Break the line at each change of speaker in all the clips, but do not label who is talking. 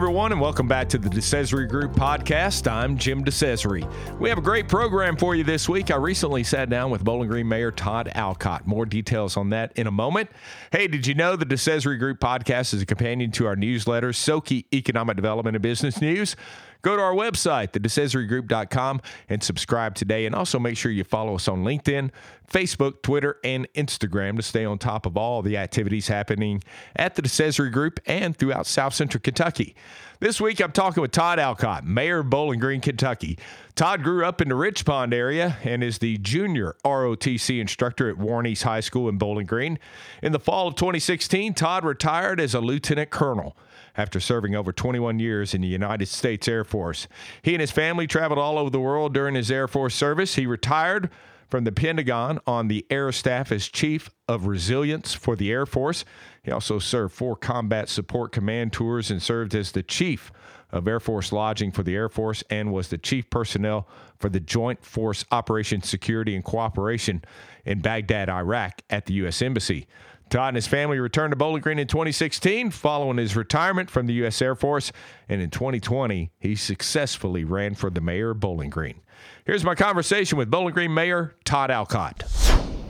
everyone, and welcome back to the DeCesare Group podcast. I'm Jim DeCesare. We have a great program for you this week. I recently sat down with Bowling Green Mayor Todd Alcott. More details on that in a moment. Hey, did you know the DeCesare Group podcast is a companion to our newsletter, SoKy Economic Development and Business News? Go to our website, thedecesaregroup.com, and subscribe today. And also make sure you follow us on LinkedIn, Facebook, Twitter, and Instagram to stay on top of all the activities happening at the DeCesare Group and throughout South Central Kentucky. This week, I'm talking with Todd Alcott, Mayor of Bowling Green, Kentucky. Todd grew up in the Rich Pond area and is the junior ROTC instructor at Warren East High School in Bowling Green. In the fall of 2016, Todd retired as a lieutenant colonel after serving over 21 years in the United States Air Force. He and his family traveled all over the world during his Air Force service. He retired from the Pentagon on the Air Staff as Chief of Resilience for the Air Force. He also served four combat support command tours and served as the Chief of Air Force Lodging for the Air Force and was the Chief Personnel for the Joint Force Operation Security and Cooperation in Baghdad, Iraq at the U.S. Embassy. Todd and his family returned to Bowling Green in 2016 following his retirement from the U.S. Air Force. And in 2020, he successfully ran for the mayor of Bowling Green. Here's my conversation with Bowling Green Mayor Todd Alcott.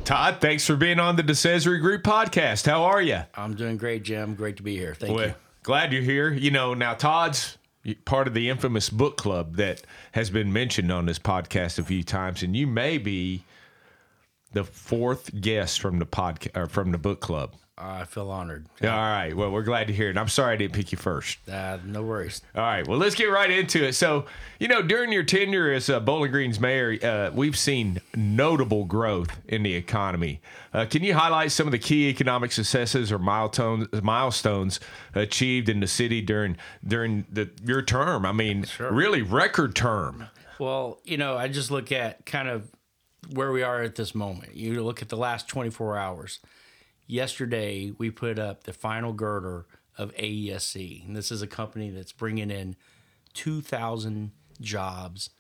Todd, thanks for being on the DeCesare Group podcast. How are you?
I'm doing great, Jim. Great to be here. Thank well, you.
Glad you're here. You know, now Todd's part of the infamous book club that has been mentioned on this podcast a few times, and you may be the fourth guest from the podcast or from the book club.
I feel honored.
All right. Well, we're glad to hear it. I'm sorry I didn't pick you first.
Uh, no worries.
All right. Well, let's get right into it. So, you know, during your tenure as uh, Bowling Green's mayor, uh, we've seen notable growth in the economy. Uh, can you highlight some of the key economic successes or milestones milestones achieved in the city during during the, your term? I mean, sure. really record term.
Well, you know, I just look at kind of where we are at this moment. You look at the last 24 hours. Yesterday, we put up the final girder of AESC. And this is a company that's bringing in 2,000 jobs,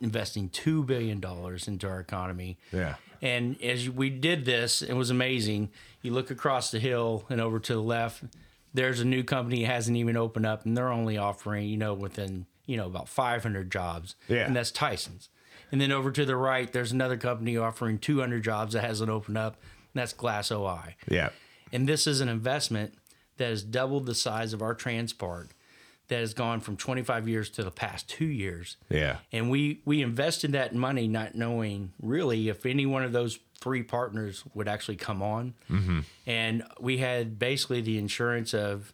investing $2 billion into our economy.
Yeah.
And as we did this, it was amazing. You look across the hill and over to the left, there's a new company that hasn't even opened up, and they're only offering, you know, within, you know, about 500 jobs.
Yeah.
And that's Tyson's. And then over to the right, there's another company offering 200 jobs that hasn't opened up, and that's Glass OI.
Yeah.
And this is an investment that has doubled the size of our Transpark that has gone from 25 years to the past two years.
Yeah.
And we we invested that money not knowing really if any one of those three partners would actually come on.
Mm-hmm.
And we had basically the insurance of,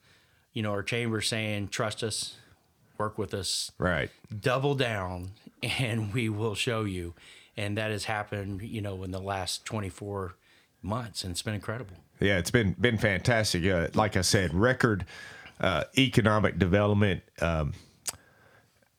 you know, our chamber saying, trust us, work with us.
Right.
Double down and we will show you. And that has happened, you know, in the last 24 months, and it's been incredible.
Yeah, it's been been fantastic. Uh, like I said, record uh, economic development. Um,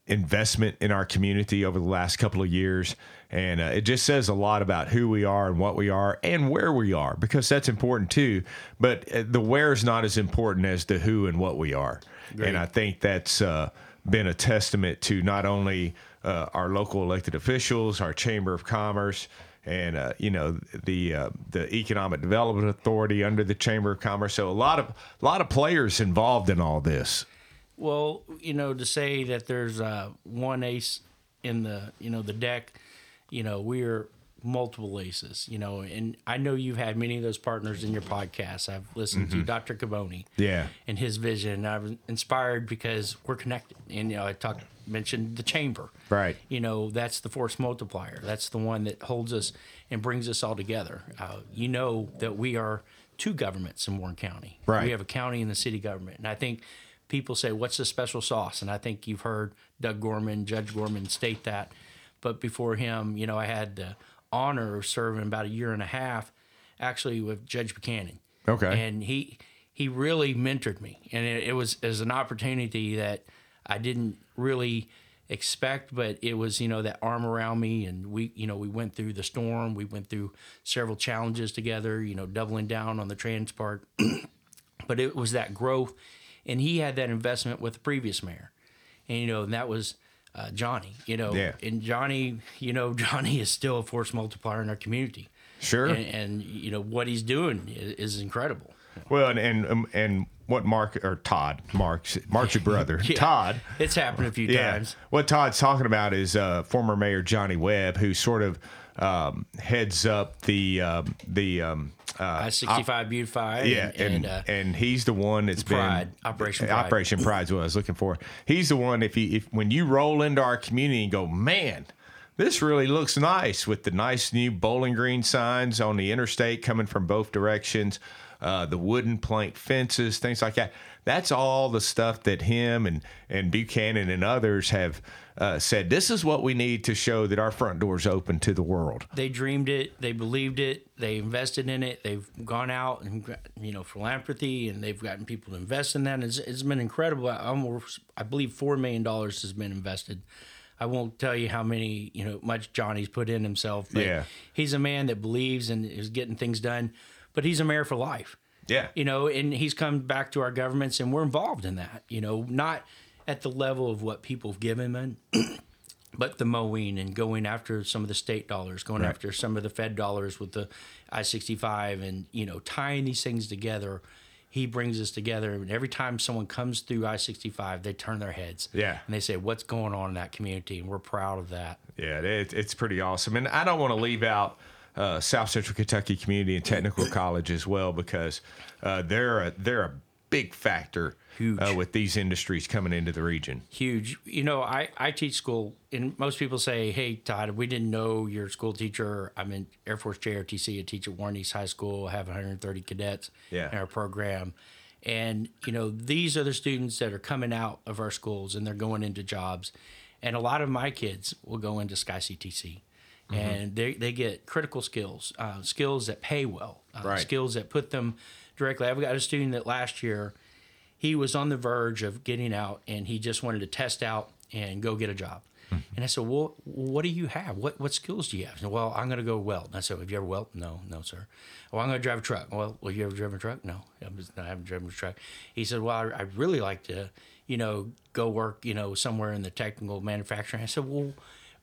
investment in our community over the last couple of years. And uh, it just says a lot about who we are and what we are and where we are because that's important too. But uh, the where is not as important as the who and what we are. Great. And I think that's uh, been a testament to not only uh, our local elected officials, our Chamber of Commerce, and uh, you know the uh, the Economic Development Authority under the Chamber of Commerce. So a lot of a lot of players involved in all this.
Well, you know, to say that there's uh, one ace in the you know the deck, you know, we're multiple aces, you know, and I know you've had many of those partners in your podcast. I've listened mm-hmm. to Dr. Caboni,
yeah,
and his vision. I was inspired because we're connected, and you know, I talked mentioned the chamber,
right?
You know, that's the force multiplier. That's the one that holds us and brings us all together. Uh, you know that we are two governments in Warren County.
Right.
We have a county and the city government, and I think people say, "What's the special sauce?" And I think you've heard Doug Gorman, Judge Gorman state that. But before him, you know, I had the honor of serving about a year and a half, actually with Judge Buchanan.
Okay.
And he he really mentored me, and it, it was as an opportunity that I didn't really expect, but it was you know that arm around me, and we you know we went through the storm, we went through several challenges together, you know, doubling down on the Transpark. but it was that growth, and he had that investment with the previous mayor, and you know and that was uh, Johnny, you know,
yeah.
and Johnny, you know, Johnny is still a force multiplier in our community.
Sure.
And, and you know, what he's doing is, is, incredible.
Well, and and um, and what Mark or Todd, Mark's Mark's your brother,
Yeah.
Todd.
It's happened a few
Yeah.
times.
What Todd's talking about is uh, former Mayor Johnny Webb, who sort of um, heads up the um, the um, uh,
I sixty five beautify.
yeah,
and,
and
uh,
and he's the one that's
Pride,
been
Operation Pride.
Operation Pride's what I was looking for. He's the one if he if when you roll into our community and go, man, this really looks nice with the nice new Bowling Green signs on the interstate coming from both directions, uh, the wooden plank fences, things like that. That's all the stuff that him and and Buchanan and others have uh, said. This is what we need to show that our front door's open to the world.
they dreamed it, they believed it, they invested in it, they've gone out and got, you know philanthropy, and they've gotten people to invest in that. It's, it's been incredible. I Almost, I believe four million dollars has been invested. I won't tell you how many you know much Johnny's put in himself. But
Yeah.
he's a man that believes and is getting things done. But he's a mayor for life.
Yeah.
you know, and he's come back to our governments, and we're involved in that. You know, not at the level of what people have given him, but the mowing and going after some of the state dollars, going
Right.
after some of the Fed dollars with the I sixty five, and you know, tying these things together. He brings us together, and every time someone comes through I sixty five, they turn their heads,
Yeah.
and they say, "What's going on in that community?" And we're proud of that.
Yeah, it, it's pretty awesome. And I don't want to leave out uh, South Central Kentucky Community and Technical College as well because uh, they're a, they're a big factor
Huge.
Uh, with these industries coming into the region.
huge. You know, I, I teach school, and most people say, "Hey, Todd, we didn't know you're a school teacher. I'm in Air Force JROTC. I teach at Warren East High School. I have 130 cadets
Yeah.
in our program." And you know, these are the students that are coming out of our schools, and they're going into jobs. And a lot of my kids will go into Sky CTC, and they they get critical skills, uh, skills that pay well, uh,
Right.
skills that put them directly. I've got a student that last year he was on the verge of getting out and he just wanted to test out and go get a job. And I said, Well, what do you have? What what skills do you have? Said, well, I'm going to go weld. And I said, Have you ever welded? No, no, sir. Well, I'm going to drive a truck. Well, well, you ever driven a truck? No, I'm just, I haven't driven a truck. He said, Well, I, I'd really like to, you know, go work, you know, somewhere in the technical manufacturing. I said, Well,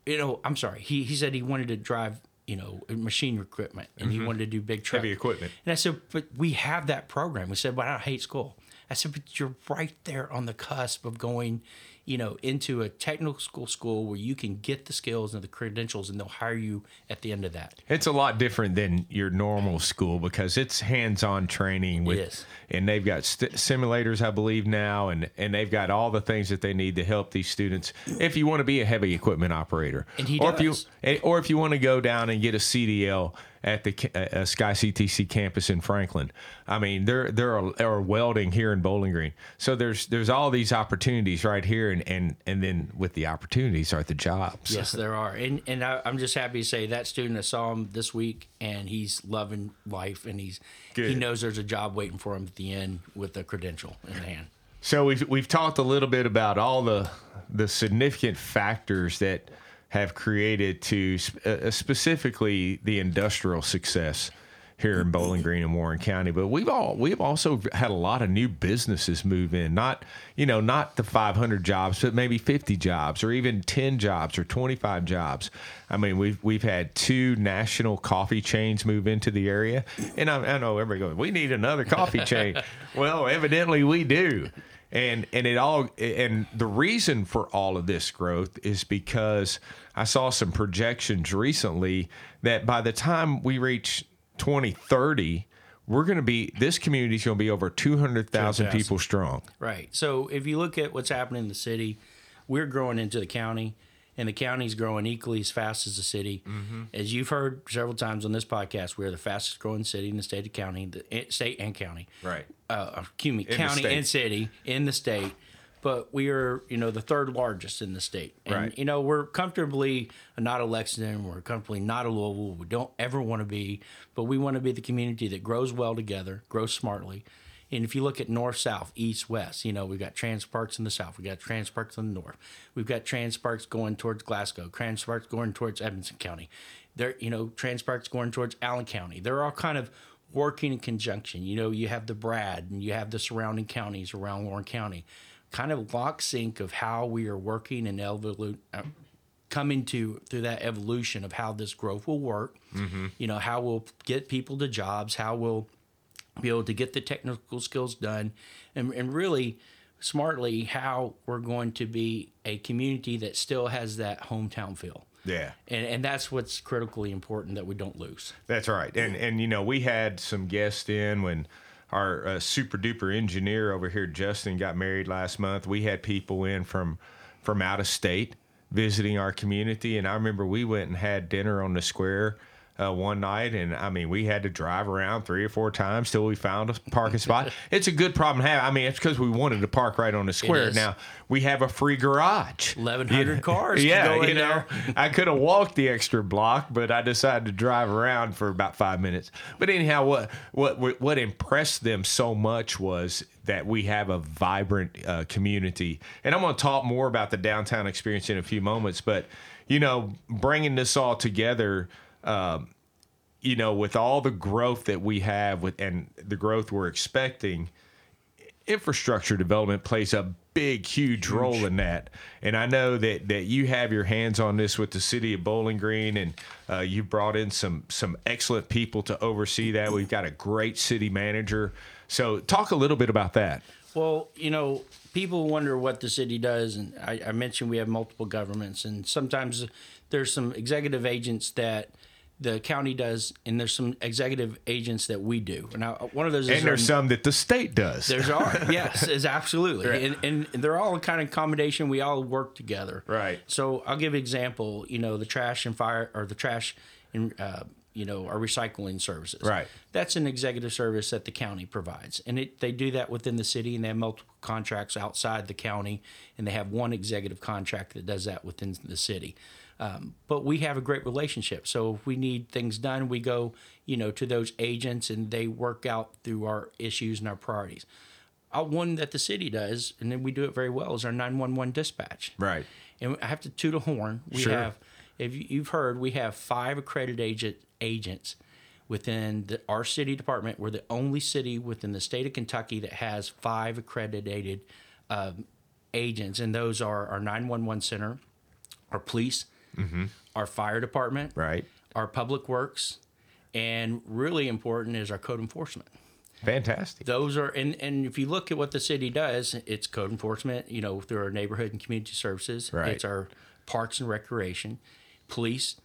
you know, I'm sorry. He, he said he wanted to drive, you know, machine equipment and he mm-hmm. wanted to do big truck.
Heavy equipment.
And I said, but we have that program. We said, but I don't hate school. I said, but you're right there on the cusp of going, you know, into a technical school school where you can get the skills and the credentials and they'll hire you at the end of that.
It's a lot different than your normal school because it's hands-on training with,
Yes.
and they've got st- simulators, I believe now, and and they've got all the things that they need to help these students. If you want to be a heavy equipment operator,
And he
or if you
does.
Eh, or if you want to go down and get a CDL at the ca- uh, Sky CTC campus in Franklin, I mean, there there are, are welding here in Bowling Green, so there's there's all these opportunities right here, and and and then with the opportunities are the jobs.
Yes, there are. And and I, I'm just happy to say that student, I saw him this week and he's loving life and he's he knows there's a job waiting for him at the end with a credential in hand.
So we've we've talked a little bit about all the the significant factors that have created to uh, specifically the industrial success here in Bowling Green and Warren County. But we've all we've also had a lot of new businesses move in. Not you know not the 500 jobs, but maybe 50 jobs, or even 10 jobs, or 25 jobs. I mean we've we've had two national coffee chains move into the area, and I, I know everybody going, we need another coffee chain. well, evidently we do and and it all and the reason for all of this growth is because I saw some projections recently that by the time we reach 2030 we're going to be this community is going to be over 200,000
200,000.
people strong.
Right. So if you look at what's happening in the city, we're growing into the county, and the county's growing equally as fast as the city.
Mm-hmm.
As you've heard several times on this podcast, we're the fastest growing city in the state of county, the eh, state and county.
Right.
Uh, excuse me,
the
county and city in the state. But we are, you know, the third largest in the state. And,
Right.
you know, we're comfortably not a Lexington. We're comfortably not a Louisville. We don't ever want to be, but we want to be the community that grows well together, grows smartly. And if you look at north, south, east, west, you know, we've got trans parks in the south, we've got trans parks in the north, we've got trans parks going towards Glasgow, trans parks going towards Edmonson County. There, you know, trans parks going towards Allen County. They're all kind of working in conjunction. You know, you have the BRADD and you have the surrounding counties around Warren County, kind of lock sync of how we are working and evolu- uh, coming to through that evolution of how this growth will work. You know, how we'll get people to jobs, how we'll be able to get the technical skills done, and, and really smartly how we're going to be a community that still has that hometown feel.
Yeah.
And, and that's what's critically important that we don't lose.
That's right. And and you know, we had some guests in when our uh, super duper engineer over here, Justin, got married last month. We had people in from from out of state visiting our community, and I remember we went and had dinner on the square uh, one night, and I mean, we had to drive around three or four times till we found a parking spot. It's a good problem to have. I mean, it's because we wanted to park right on the square. Now we have a free garage.
1,100 cars. can
Yeah,
go in
you know. I could have walked the extra block, but I decided to drive around for about five minutes. But anyhow, what what what impressed them so much was that we have a vibrant uh, community, and I'm going to talk more about the downtown experience in a few moments. But you know, bringing this all together. Um, you know, with all the growth that we have with and the growth we're expecting, infrastructure development plays a big, huge, role in that. And I know that that you have your hands on this with the city of Bowling Green, and uh, you brought in some some excellent people to oversee that. We've got a great city manager. So, talk a little bit about that.
Well, you know, people wonder what the city does, and I, I mentioned we have multiple governments, and sometimes there's some executive agents that the county does, and there's some executive agents that we do. Now, one of those is
And there's some that the state does.
There's are yes, is absolutely, and, and they're all kind of combination. We all work together,
Right.
So I'll give an example. You know, the trash and fire, or the trash and uh, you know our recycling services.
Right.
That's an executive service that the county provides, and it, they do that within the city, and they have multiple contracts outside the county, and they have one executive contract that does that within the city. Um, but we have a great relationship. So if we need things done, we go, you know, to those agents, and they work out through our issues and our priorities. Uh, one that the city does, and then we do it very well, is our 911 dispatch.
right.
And I have to toot a horn. We
Sure.
have, if you- you've heard, we have five accredited agent, agents within the, our city department. We're the only city within the state of Kentucky that has five accredited um, agents, and those are our 911 center, our police, our fire department,
Mm-hmm. Right.
our public works, and really important is our code enforcement
Fantastic.
those are and and if you look at what the city does it's code enforcement you know through our neighborhood and community services
Right.
it's our parks and recreation police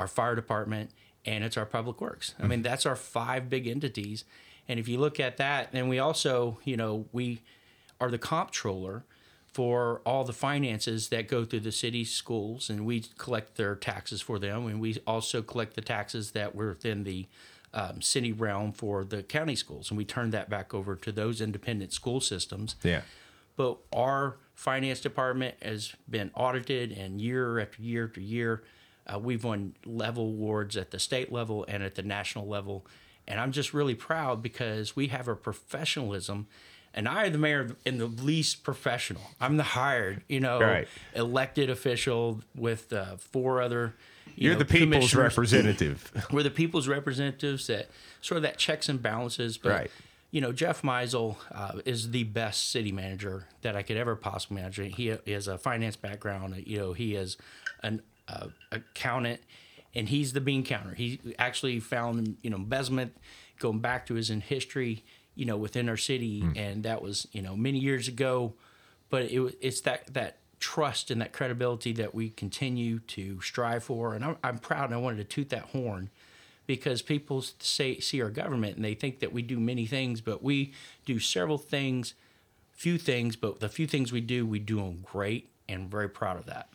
our fire department and it's our public works i mean that's our five big entities and if you look at that then we also you know we are the comptroller for all the finances that go through the city schools and we collect their taxes for them and we also collect the taxes that were within the um, city realm for the county schools and we turn that back over to those independent school systems
Yeah.
but our finance department has been audited and year after year after year uh, we've won level awards at the state level and at the national level and i'm just really proud because we have a professionalism and i am the mayor in the least professional i'm the hired you know
Right.
elected official with uh, four other you
You're
know,
the people's representative.
we're the people's representatives that sort of that checks and balances. But
Right.
you know, Jeff Meisel uh, is the best city manager that I could ever possibly imagine. He has a finance background. You know, he is an uh, accountant, and he's the bean counter. He actually found you know embezzlement going back to his in history. You know, within our city, hmm. and that was you know many years ago. But it it's that that trust and that credibility that we continue to strive for. And I'm, I'm proud and I wanted to toot that horn because people say see our government and they think that we do many things, but we do several things, few things, but the few things we do, we do them great and very proud of that.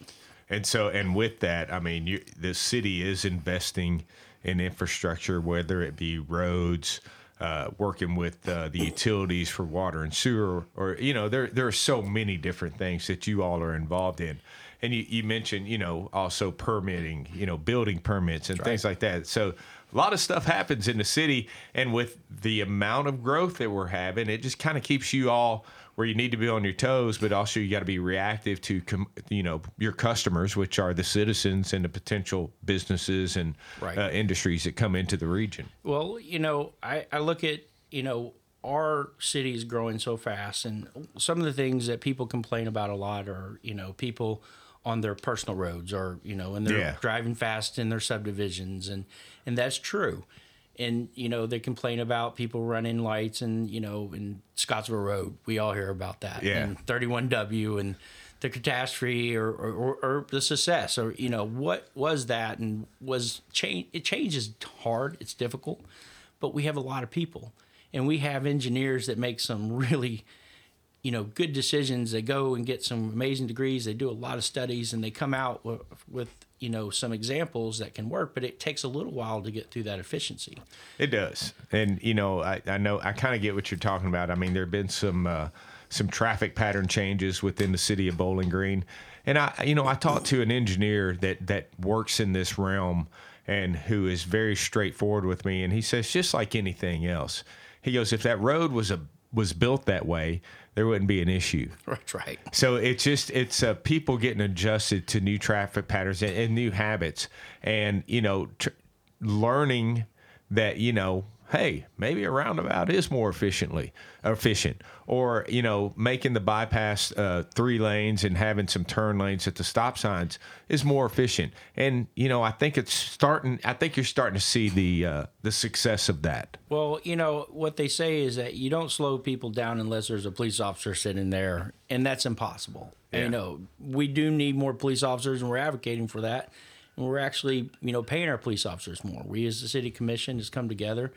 And so, and with that, I mean, you, the city is investing in infrastructure, whether it be roads, uh, working with uh, the utilities for water and sewer, or you know, there there are so many different things that you all are involved in. And you, you mentioned, you know, also permitting, you know, building permits and things like that. So a lot of stuff happens in the city, and with the amount of growth that we're having, it just kind of keeps you all where you need to be on your toes, but also you got to be reactive to, com- you know, your customers, which are the citizens and the potential businesses and
Right.
uh, industries that come into the region.
Well, you know, I, I look at, you know, our city is growing so fast, and some of the things that people complain about a lot are, you know, people on their personal roads or, you know, and they're
Yeah.
driving fast in their subdivisions, and, and that's true. And you know they complain about people running lights and you know in Scottsville Road. We all hear about that.
Yeah.
and 31W and the catastrophe or, or, or, or the success. Or you know what was that? And was change it changes hard. It's difficult. But we have a lot of people. And we have engineers that make some really you know good decisions. They go and get some amazing degrees. They do a lot of studies and they come out with, with you know some examples that can work but it takes a little while to get through that efficiency.
It does, and you know, I, I know I kind of get what you're talking about. I mean, there have been some uh, some traffic pattern changes within the city of Bowling Green, and I, you know, I talked to an engineer that that works in this realm and who is very straightforward with me, and he says just like anything else, he goes, if that road was a was built that way, there wouldn't be an issue.
that's right
So it's just it's uh, people getting adjusted to new traffic patterns and, and new habits, and you know, tr- learning that you know, hey, maybe a roundabout is more efficiently efficient, or you know, making the bypass uh, three lanes and having some turn lanes at the stop signs is more efficient. And you know, I think it's starting. I think you're starting to see the uh, the success of that.
Well, you know, what they say is that you don't slow people down unless there's a police officer sitting there, and that's impossible.
Yeah.
You know, we do need more police officers, and we're advocating for that. And we're actually, you know, paying our police officers more. We, as the city commission, has come together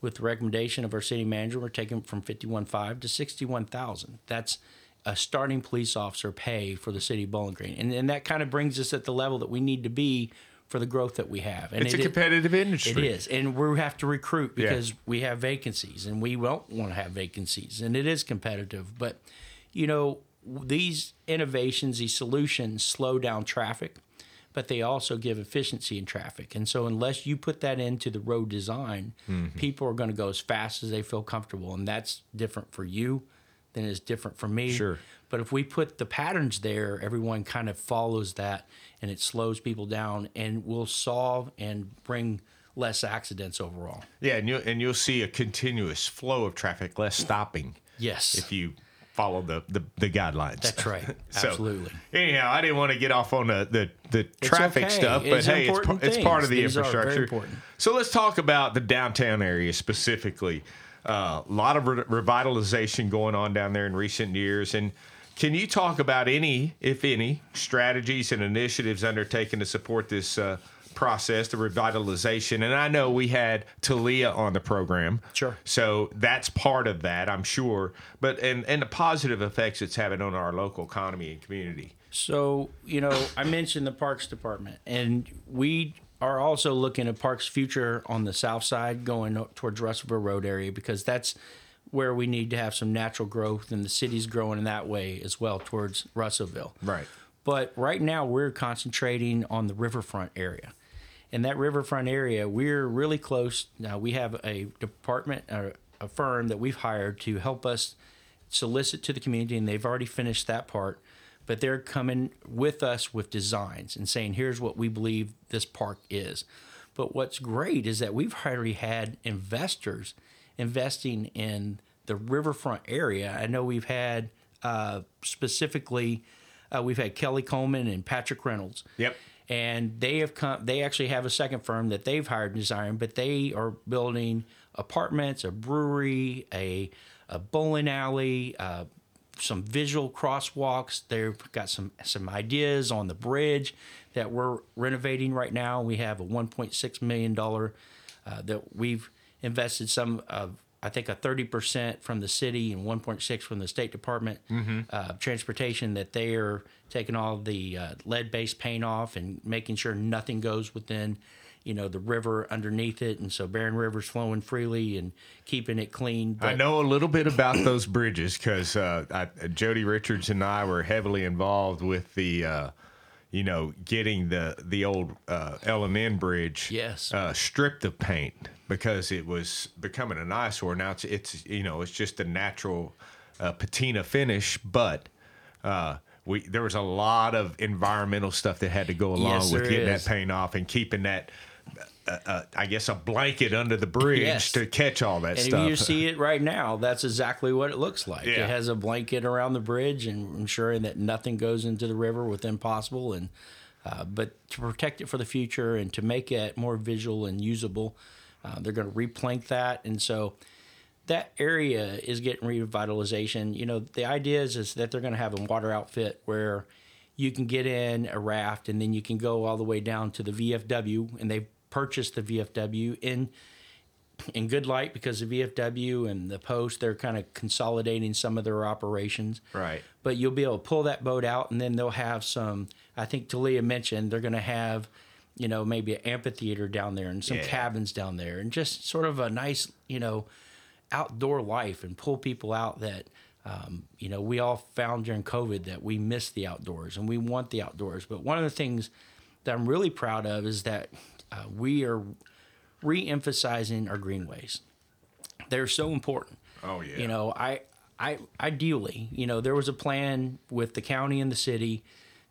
with the recommendation of our city manager. We're taking from fifty-one five to sixty-one thousand. That's a starting police officer pay for the city of Bowling Green, and and that kind of brings us at the level that we need to be for the growth that we have. And
It's a
it-
competitive industry.
it is, and we have to recruit
Yeah.
because we have vacancies, and we won't want to have vacancies, and it is competitive. But you know, these innovations, these solutions, slow down traffic, but they also give efficiency in traffic. And so, unless you put that into the road design,
Mm-hmm.
people are going to go as fast as they feel comfortable, and that's different for you than it's different for me.
Sure.
But if we put the patterns there, everyone kind of follows that and it slows people down and will solve and bring less accidents overall.
Yeah, and you and you'll see a continuous flow of traffic, less stopping.
Yes.
if you follow the the, the guidelines.
That's right.
So,
Absolutely.
Anyhow, I didn't want to get off on the the, the traffic
okay.
stuff, but
It's
hey, it's, par- it's part of the.
These
infrastructure.
important.
So let's talk about the downtown area specifically. Uh, a lot of re- revitalization going on down there in recent years, and can you talk about any, if any, strategies and initiatives undertaken to support this? Uh, process the revitalization and i know we had talia on the program
Sure.
so that's part of that, I'm sure. But and and the positive effects it's having on our local economy and community.
So, you know, I mentioned the Parks Department, and we are also looking at Parks Future on the south side going towards Russellville Road area because that's where we need to have some natural growth, and the city's growing in that way as well towards Russellville.
Right.
But right now, we're concentrating on the riverfront area. And that riverfront area, we're really close. Now, we have a department, a firm that we've hired to help us solicit to the community, and they've already finished that part. But they're coming with us with designs and saying, here's what we believe this park is. But what's great is that we've already had investors investing in the riverfront area. I know we've had uh, specifically, uh, we've had Kelly Coleman and Patrick Reynolds.
Yep.
And they have come. They actually have a second firm that they've hired in design, but they are building apartments, a brewery, a a bowling alley, uh, some visual crosswalks. They've got some some ideas on the bridge that we're renovating right now. We have a 1.6 million dollar uh, that we've invested some of. I think a 30% from the city and 1.6 from the State Department uh, Transportation that they are taking all the uh, lead-based paint off and making sure nothing goes within, you know, the river underneath it, and so Barren River's flowing freely and keeping it clean.
I know a little bit about those bridges because uh, Jody Richards and I were heavily involved with the, uh, you know, getting the the old uh, L and N bridge
Yes.
uh, stripped of paint because it was becoming an eyesore. Now it's it's you know it's just a natural uh, patina finish, but. Uh, we, there was a lot of environmental stuff that had to go along
Yes,
with getting
is.
that paint off and keeping that, uh, uh, I guess, a blanket under the bridge
Yes.
to catch all that
And
stuff.
if you see it right now, that's exactly what it looks like.
Yeah.
It has a blanket around the bridge and ensuring that nothing goes into the river within possible. And uh, but to protect it for the future and to make it more visual and usable, Uh, they're going to replank that, and so that area is getting revitalization. You know, the idea is, is that they're going to have a water outfit where you can get in a raft and then you can go all the way down to the VFW, and they've purchased the VFW in in good light because the VFW and the Post they're kind of consolidating some of their operations.
Right.
But you'll be able to pull that boat out, and then they'll have some. I think Talia mentioned they're going to have, you know, maybe an amphitheater down there and some
Yeah.
cabins down there, and just sort of a nice, you know, outdoor life and pull people out that. Um, you know, we all found during COVID that we miss the outdoors and we want the outdoors. But one of the things that I'm really proud of is that uh, we are re-emphasizing our greenways. They're so important.
Oh, yeah.
You know, I I ideally, you know, there was a plan with the county and the city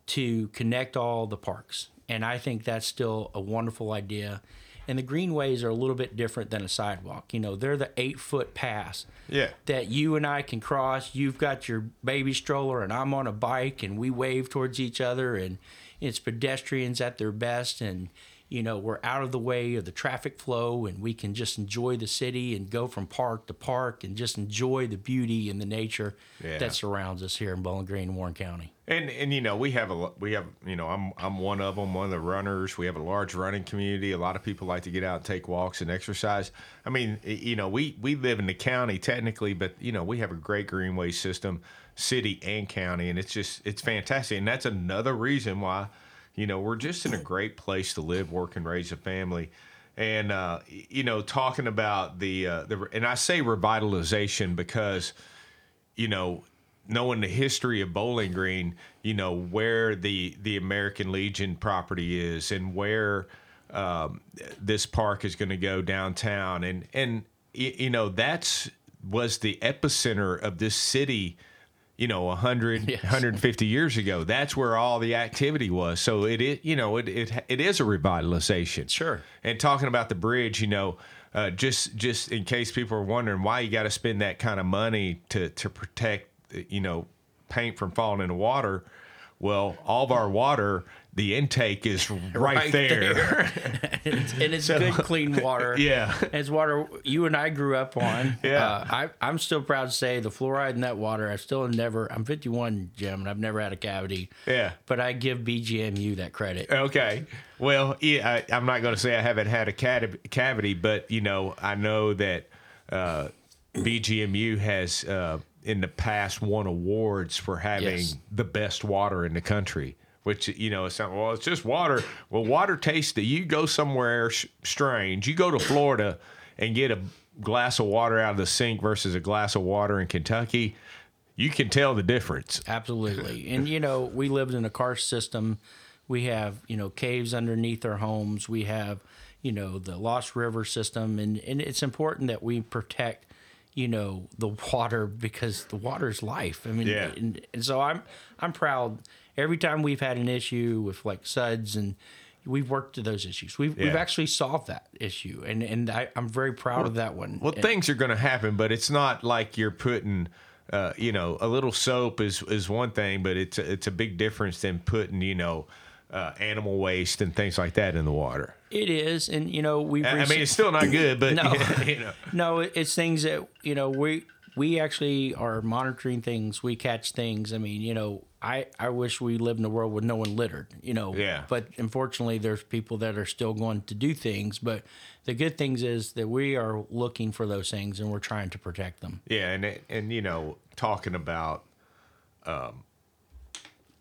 to connect all the parks. And I think that's still a wonderful idea. And the greenways are a little bit different than a sidewalk. You know, they're the eight foot pass
Yeah.
that you and I can cross. You've got your baby stroller, and I'm on a bike, and we wave towards each other, and it's pedestrians at their best. And, you know, we're out of the way of the traffic flow, and we can just enjoy the city and go from park to park and just enjoy the beauty and the nature
Yeah.
that surrounds us here in Bowling Green and Warren County.
And and you know we have a we have you know I'm I'm one of them one of the runners we have a large running community a lot of people like to get out and take walks and exercise I mean you know we we live in the county technically but you know we have a great greenway system city and county and it's just it's fantastic and that's another reason why you know we're just in a great place to live work and raise a family and uh, you know talking about the uh, the and I say revitalization because you know, knowing the history of Bowling Green, you know where the the American Legion property is and where um, this park is going to go downtown, and and you know that's was the epicenter of this city. You know, 100,
Yes.
150 years ago. That's where all the activity was. So it is, you know, it, it it is a revitalization.
Sure.
And talking about the bridge, you know, uh, just just in case people are wondering why you got to spend that kind of money to to protect, you know, paint from falling in the water. Well, all of our water, the intake is right, there.
and it's, and it's good, clean water.
Yeah.
It's water you and I grew up on.
Yeah.
Uh, I, I'm still proud to say the fluoride in that water, I still never, I'm 51, Jim, and I've never had a cavity.
Yeah.
But I give BGMU that credit.
Okay. Well, yeah, I, I'm not going to say I haven't had a cav- cavity, but you know, I know that uh, BGMU has uh, in the past won awards for having
Yes.
the best water in the country. Which you know, it's not, well, it's just water. Well, water tastes. You go somewhere sh- strange. You go to Florida and get a glass of water out of the sink versus a glass of water in Kentucky. You can tell the difference.
Absolutely. and, you know, we lived in a karst system. We have, you know, caves underneath our homes. We have, you know, the Lost River system. And, and it's important that we protect, you know, the water because the water is life. I mean,
Yeah.
and, and so I'm, I'm proud every time we've had an issue with like suds and we've worked to those issues. We've, we've actually solved that issue. And, and I, I'm very proud of that one.
Well,
And-
things are going to happen, but it's not like you're putting, uh, you know, a little soap is is one thing, but it's a, it's a big difference than putting, you know, uh, animal waste and things like that in the water.
it is. And, you know, we've,
I mean, it's still not good, but
No.
you know,
No, it's things that you know we we actually are monitoring things. We catch things. I mean, you know, I I wish we lived in a world where no one littered. You know,
Yeah.
But unfortunately, there's people that are still going to do things. But the good things is that we are looking for those things and we're trying to protect them.
yeah, and and you know, talking about, um,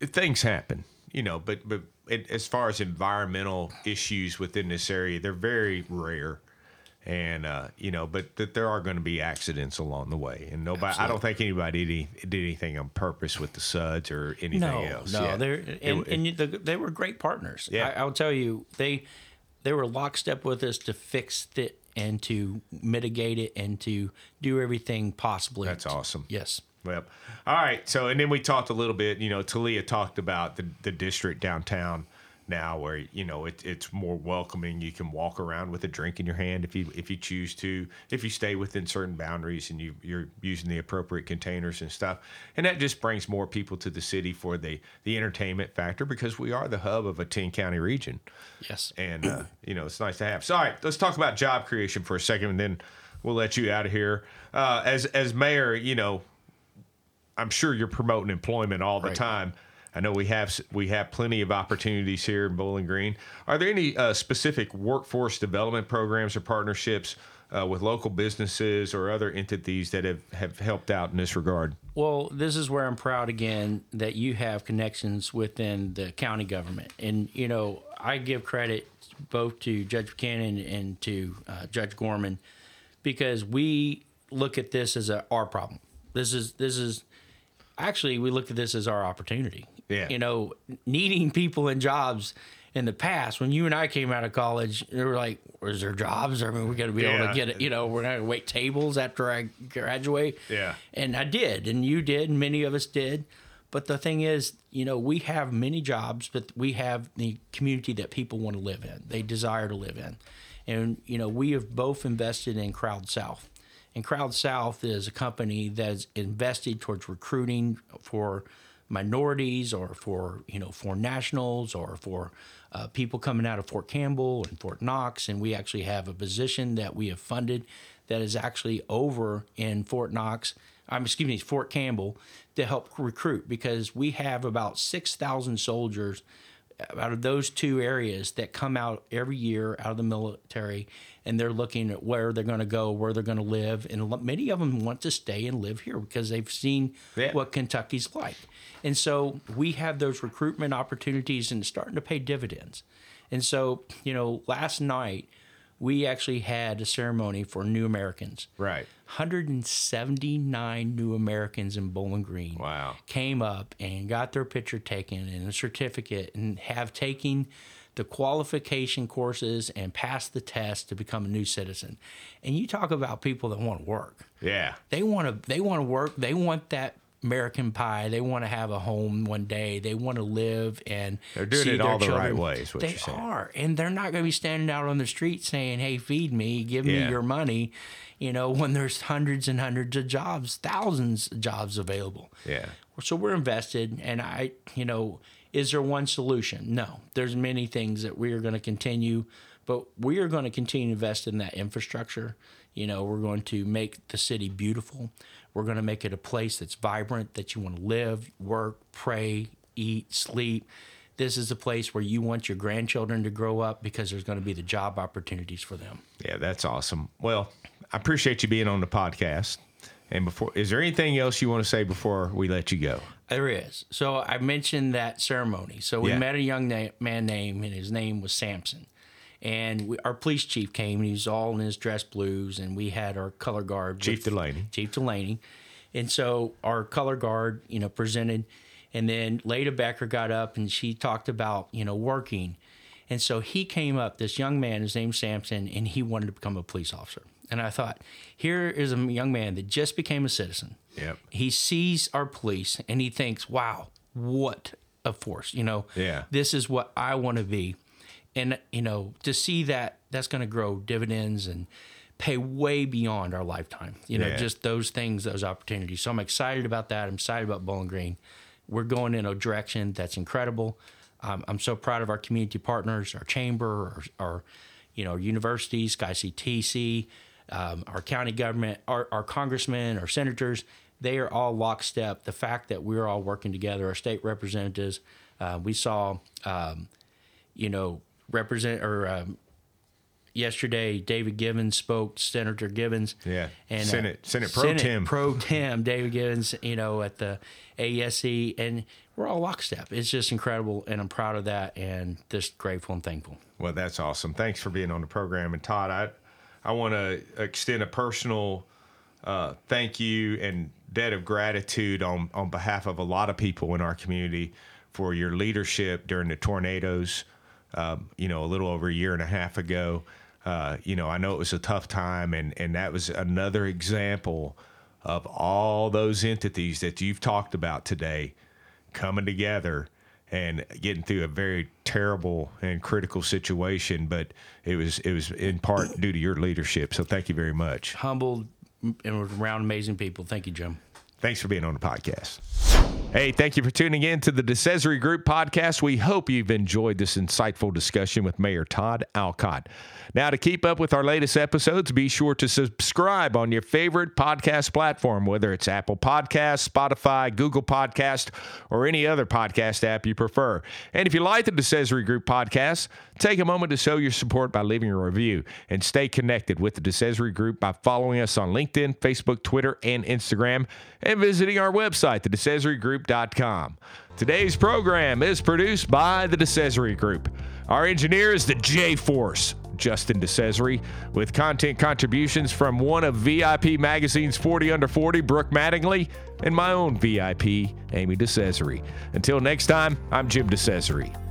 things happen, you know, but but it, as far as environmental issues within this area, they're very rare. And uh, you know, but that there are going to be accidents along the way, and nobody. I don't think anybody did, any, did anything on purpose with the suds or anything
No,
else.
no,
Yeah.
they're and,
it-
and the, they were great partners.
Yeah.
I, I'll tell you, they they were lockstep with us to fix it and to mitigate it and to do everything possibly.
That's awesome.
Yes.
Well, all right. So, and then we talked a little bit. You know, Talia talked about the the district downtown, now where you know it, it's more welcoming you can walk around with a drink in your hand if you if you choose to if you stay within certain boundaries and you you're using the appropriate containers and stuff and that just brings more people to the city for the the entertainment factor because we are the hub of a 10 county region
Yes.
and uh, you know it's nice to have so all right let's talk about job creation for a second and then we'll let you out of here uh, as as mayor you know i'm sure you're promoting employment all the
Right.
time I know we have we have plenty of opportunities here in Bowling Green. Are there any uh, specific workforce development programs or partnerships uh, with local businesses or other entities that have, have helped out in this regard?
Well, this is where I'm proud again that you have connections within the county government. And, you know, I give credit both to Judge Buchanan and to uh, Judge Gorman because we look at this as a, our problem. This is, this is, actually, we look at this as our opportunity.
Yeah.
You know, needing people in jobs in the past, when you and I came out of college, they were like, "Where's there jobs? I mean, we're going to be able to get it. You know, we're going to wait tables after I graduate."
Yeah.
And I did, and you did, and many of us did. But the thing is, you know, we have many jobs, but we have the community that people want to live in. They desire to live in. And, you know, we have both invested in Crowd South. And Crowd South is a company that's invested towards recruiting for minorities or for, you know, for nationals or for uh, people coming out of Fort Campbell and Fort Knox. And we actually have a position that we have funded that is actually over in Fort Knox. I'm excuse me, Fort Campbell to help recruit because we have about 6,000 soldiers out of those two areas that come out every year out of the military and they're looking at where they're going to go, where they're going to live. And many of them want to stay and live here because they've seen
Yeah.
what Kentucky's like. And so we have those recruitment opportunities and it's starting to pay dividends. And so, you know, last night we actually had a ceremony for new Americans.
Right.
179 new Americans in Bowling Green
Wow.
came up and got their picture taken and a certificate and have taken the qualification courses and passed the test to become a new citizen. And you talk about people that want to work.
Yeah.
They want to they want to work. They want that American pie. They want to have a home one day. They want to live and
They're doing
see
it all the right
children.
way, is what
they are, and they're not going to be standing out on the street saying, "Hey, feed me, give me your money." You know, when there's hundreds and hundreds of jobs, thousands of jobs available.
Yeah.
So we're invested, and I, you know, is there one solution? No, there's many things that we are going to continue, but we are going to continue to invest in that infrastructure. You know, we're going to make the city beautiful. We're going to make it a place that's vibrant, that you want to live, work, pray, eat, sleep. This is a place where you want your grandchildren to grow up because there's going to be the job opportunities for them.
Yeah, that's awesome. Well, I appreciate you being on the podcast. And before, is there anything else you want to say before we let you go?
There is. So I mentioned that ceremony. So we
Yeah.
met a young na- man named, and his name was Samson. And we, our police chief came, and he was all in his dress blues, and we had our color guard,
Chief Delaney.
Chief Delaney. And so our color guard, you know, presented, and then Leda Becker got up and she talked about, you know, working. And so he came up, this young man, his name's Samson, and he wanted to become a police officer. And I thought, here is a young man that just became a citizen
Yep.
he sees our police and he thinks, wow, what a force. You know,
Yeah.
this is what I want to be. And, you know, to see that, that's going to grow dividends and pay way beyond our lifetime. You know,
Yeah.
just those things, those opportunities. So I'm excited about that. I'm excited about Bowling Green. We're going in a direction that's incredible. Um, I'm so proud of our community partners, our chamber, our, our you know, universities, SkyCTC, um, our county government, our, our congressmen, our senators. They are all lockstep. The fact that we're all working together, our state representatives, uh, we saw, um, you know, represent or um, yesterday David Givens spoke, Senator Givens.
Yeah.
And uh,
Senate- Senate Pro Tem.
Pro Tem David Givens, you know, at the AESC, and we're all lockstep. It's just incredible, and I'm proud of that, and just grateful and thankful.
Well, that's awesome. Thanks for being on the program. And Todd, I I want to extend a personal uh, thank you and debt of gratitude on on behalf of a lot of people in our community for your leadership during the tornadoes. Um, you know, a little over a year and a half ago. Uh, you know, I know it was a tough time, and and that was another example of all those entities that you've talked about today coming together and getting through a very terrible and critical situation. But it was it was in part due to your leadership. So thank you very much.
Humbled and around amazing people. Thank you, Jim.
Thanks for being on the podcast. Hey, thank you for tuning in to the DeCesare Group podcast. We hope you've enjoyed this insightful discussion with Mayor Todd Alcott. Now, to keep up with our latest episodes, be sure to subscribe on your favorite podcast platform, whether it's Apple Podcasts, Spotify, Google Podcast, or any other podcast app you prefer. And if you like the DeCesare Group podcast, take a moment to show your support by leaving a review and stay connected with the DeCesare Group by following us on LinkedIn, Facebook, Twitter, and Instagram, and visiting our website, thedecesaregroup.com. Today's program is produced by the DeCesare Group. Our engineer is the J Force. Justin DeCesare, with content contributions from one of VIP Magazine's 40 Under 40, Brooke Mattingly, and my own VIP, Amy DeCesare. Until next time, I'm Jim DeCesare.